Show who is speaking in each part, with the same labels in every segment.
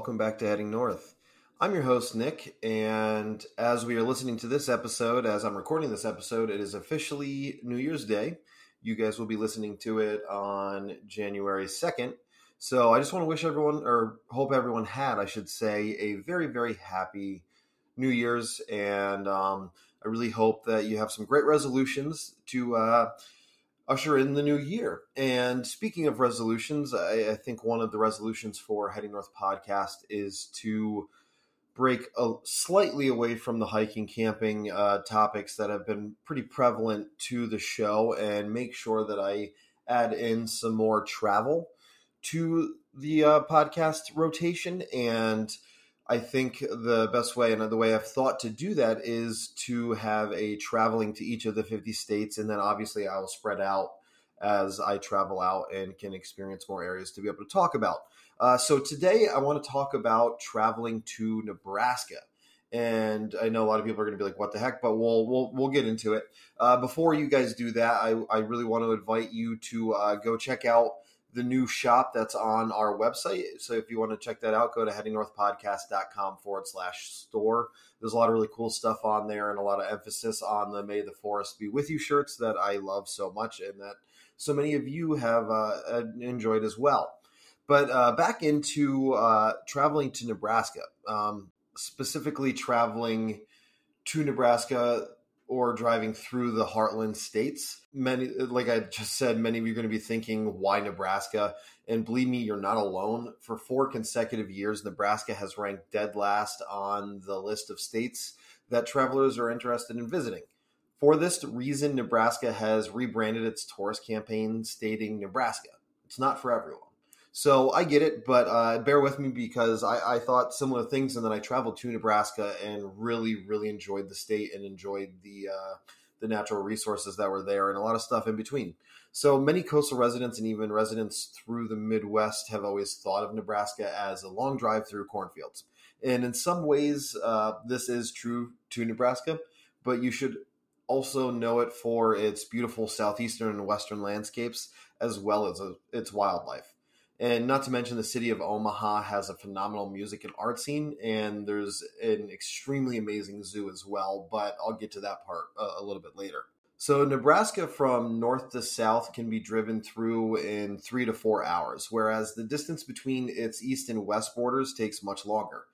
Speaker 1: welcome back to Heading North. I'm your host, Nick, and as we are listening to this episode, as I'm recording this episode, it is officially New Year's Day. You guys will be listening to it on January 2nd. So I just want to wish everyone, or hope everyone had, I should say, a very, very happy New Year's. And um, I really hope that you have some great resolutions to uh, usher in the new year. And speaking of resolutions, I, I think one of the resolutions for Heading North podcast is to break a, slightly away from the hiking camping uh, topics that have been pretty prevalent to the show and make sure that I add in some more travel to the uh, podcast rotation. And I think the best way and the way I've thought to do that is to have a traveling to each of the 50 states. And then obviously I will spread out as I travel out and can experience more areas to be able to talk about. Uh, so today I want to talk about traveling to Nebraska. And I know a lot of people are going to be like, "What the heck?" But we'll we'll we'll get into it. Uh, before you guys do that, I I really want to invite you to uh, go check out the new shop that's on our website. So if you want to check that out, go to headingnorthpodcast.com forward slash store. There's a lot of really cool stuff on there and a lot of emphasis on the May the Forest Be With You shirts that I love so much and that so many of you have uh, enjoyed as well. But uh, back into uh, traveling to Nebraska, um, specifically traveling to Nebraska or driving through the heartland states. Many, like I just said, many of you are going to be thinking, why Nebraska? And believe me, you're not alone. For four consecutive years, Nebraska has ranked dead last on the list of states that travelers are interested in visiting. For this reason, Nebraska has rebranded its tourist campaign stating Nebraska. It's not for everyone. So I get it, but uh, bear with me because I, I, thought similar things, and then I traveled to Nebraska and really, really enjoyed the state and enjoyed the uh, the natural resources that were there and a lot of stuff in between. So many coastal residents and even residents through the Midwest have always thought of Nebraska as a long drive through cornfields, and in some ways, uh, this is true to Nebraska. But you should also know it for its beautiful southeastern and western landscapes as well as uh, its wildlife. And not to mention, the city of Omaha has a phenomenal music and art scene, and there's an extremely amazing zoo as well. But I'll get to that part a, a little bit later. So, Nebraska from north to south can be driven through in three to four hours, whereas the distance between its east and west borders takes much longer.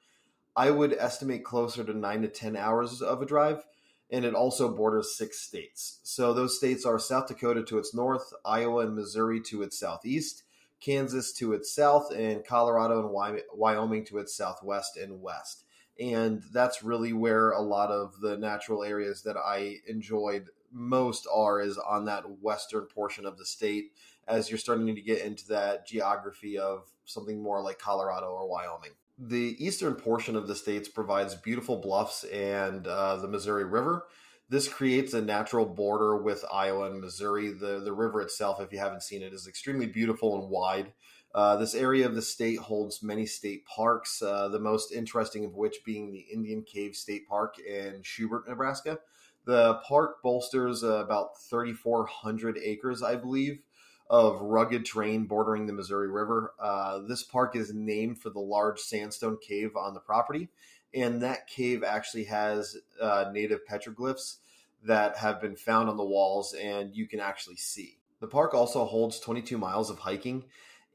Speaker 1: I would estimate closer to nine to 10 hours of a drive, and it also borders six states. So, those states are South Dakota to its north, Iowa and Missouri to its southeast, Kansas to its south, and Colorado and Wyoming to its southwest and west. And that's really where a lot of the natural areas that I enjoyed most are is on that western portion of the state as you're starting to get into that geography of something more like Colorado or Wyoming. The eastern portion of the states provides beautiful bluffs and uh, the Missouri River, this creates a natural border with Iowa and Missouri. The the river itself, if you haven't seen it, is extremely beautiful and wide. Uh, this area of the state holds many state parks, uh, the most interesting of which being the Indian Cave State Park in Shubert, Nebraska. The park bolsters uh, about 3,400 acres, I believe, of rugged terrain bordering the Missouri River. Uh, this park is named for the large sandstone cave on the property and that cave actually has uh, native petroglyphs that have been found on the walls and you can actually see. The park also holds 22 miles of hiking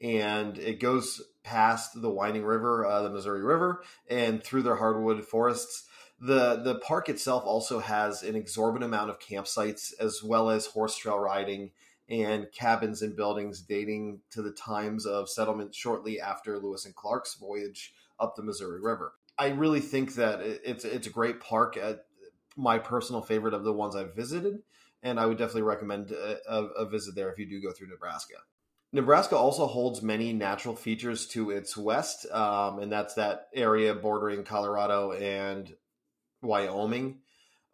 Speaker 1: and it goes past the winding river, uh, the Missouri River, and through their hardwood forests. The, the park itself also has an exorbitant amount of campsites as well as horse trail riding and cabins and buildings dating to the times of settlement shortly after Lewis and Clark's voyage up the Missouri River. I really think that it's it's a great park. Uh, my personal favorite of the ones I've visited, and I would definitely recommend a, a, a visit there if you do go through Nebraska. Nebraska also holds many natural features to its west, um, and that's that area bordering Colorado and Wyoming.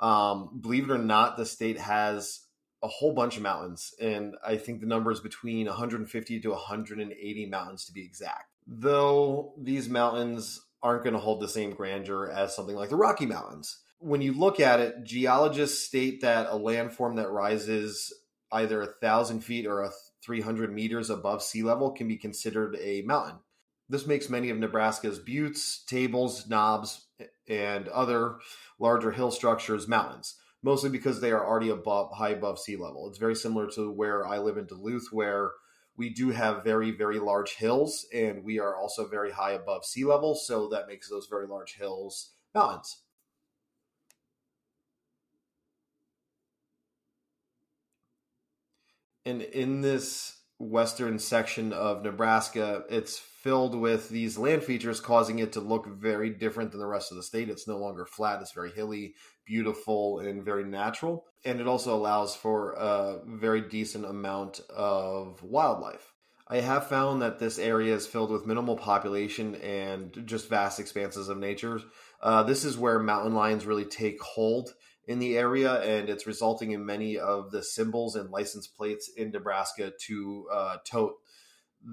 Speaker 1: Um, believe it or not, the state has a whole bunch of mountains, and I think the number is between 150 to 180 mountains to be exact. Though these mountains aren't going to hold the same grandeur as something like the Rocky Mountains. When you look at it, geologists state that a landform that rises either a thousand feet or a 300 meters above sea level can be considered a mountain. This makes many of Nebraska's buttes, tables, knobs, and other larger hill structures mountains, mostly because they are already above high above sea level. It's very similar to where I live in Duluth, where we do have very, very large hills, and we are also very high above sea level, so that makes those very large hills mountains. And in this western section of Nebraska, it's filled with these land features, causing it to look very different than the rest of the state. It's no longer flat, it's very hilly, beautiful, and very natural. And it also allows for a very decent amount of wildlife. I have found that this area is filled with minimal population and just vast expanses of nature. Uh, this is where mountain lions really take hold in the area, and it's resulting in many of the symbols and license plates in Nebraska to uh, tote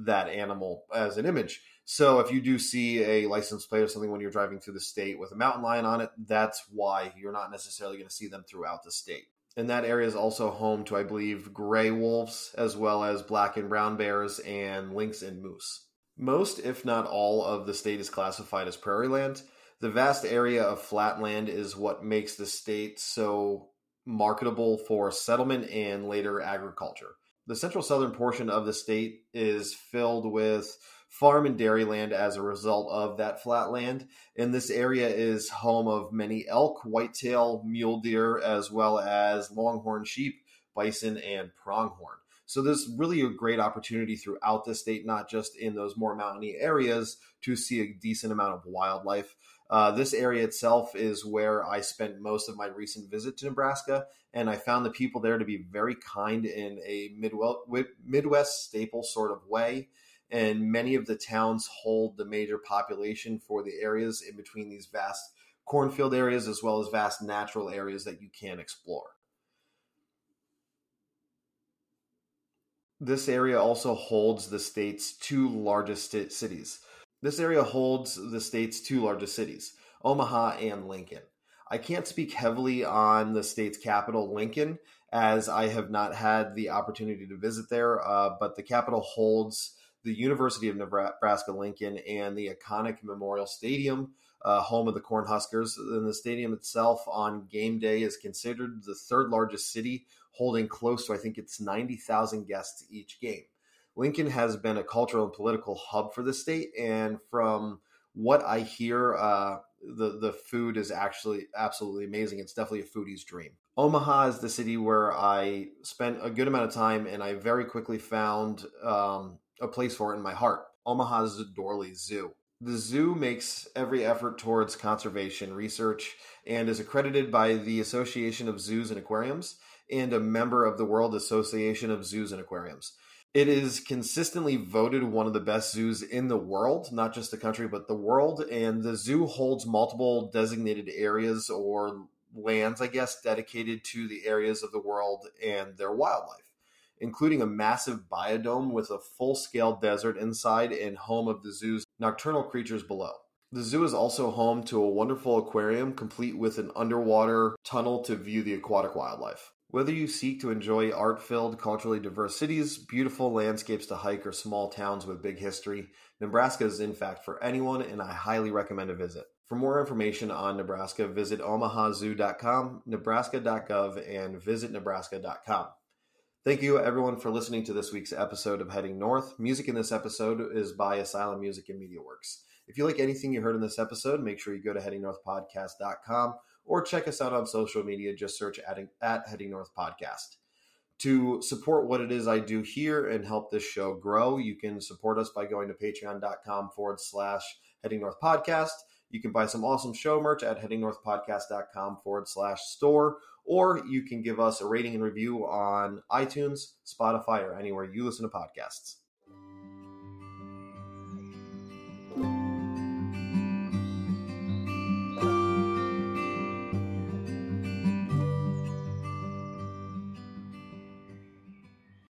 Speaker 1: that animal as an image. So if you do see a license plate or something when you're driving through the state with a mountain lion on it, that's why you're not necessarily going to see them throughout the state. And that area is also home to, I believe, gray wolves, as well as black and brown bears and lynx and moose. Most, if not all, of the state is classified as prairie land. The vast area of flat land is what makes the state so marketable for settlement and later agriculture the central southern portion of the state is filled with farm and dairy land as a result of that flat land. And this area is home of many elk, whitetail, mule deer, as well as longhorn sheep, bison, and pronghorn. So there's really a great opportunity throughout the state, not just in those more mountainy areas, to see a decent amount of wildlife. Uh, this area itself is where I spent most of my recent visit to Nebraska, and I found the people there to be very kind in a Midwest staple sort of way. And many of the towns hold the major population for the areas in between these vast cornfield areas as well as vast natural areas that you can explore. This area also holds the state's two largest cities. This area holds the state's two largest cities, Omaha and Lincoln. I can't speak heavily on the state's capital, Lincoln, as I have not had the opportunity to visit there, uh, but the capital holds the University of Nebraska Lincoln and the iconic Memorial Stadium, uh, home of the Cornhuskers. And the stadium itself on game day is considered the third largest city, holding close to, I think it's 90,000 guests each game. Lincoln has been a cultural and political hub for the state, and from what I hear, uh, the the food is actually absolutely amazing. It's definitely a foodie's dream. Omaha is the city where I spent a good amount of time, and I very quickly found um, a place for it in my heart. Omaha's Doorly Zoo. The zoo makes every effort towards conservation research and is accredited by the Association of Zoos and Aquariums and a member of the World Association of Zoos and Aquariums. It is consistently voted one of the best zoos in the world, not just the country, but the world. And the zoo holds multiple designated areas or lands, I guess, dedicated to the areas of the world and their wildlife, including a massive biodome with a full scale desert inside and home of the zoo's nocturnal creatures below. The zoo is also home to a wonderful aquarium complete with an underwater tunnel to view the aquatic wildlife. Whether you seek to enjoy art filled, culturally diverse cities, beautiful landscapes to hike, or small towns with big history, Nebraska is in fact for anyone, and I highly recommend a visit. For more information on Nebraska, visit omahazoo.com, nebraska.gov, and visitnebraska.com. Thank you, everyone, for listening to this week's episode of Heading North. Music in this episode is by Asylum Music and Media Works. If you like anything you heard in this episode, make sure you go to headingnorthpodcast.com or check us out on social media. Just search at, at Heading North Podcast. To support what it is I do here and help this show grow, you can support us by going to patreon.com forward slash Heading North Podcast. You can buy some awesome show merch at headingnorthpodcast.com forward slash store, or you can give us a rating and review on iTunes, Spotify, or anywhere you listen to podcasts.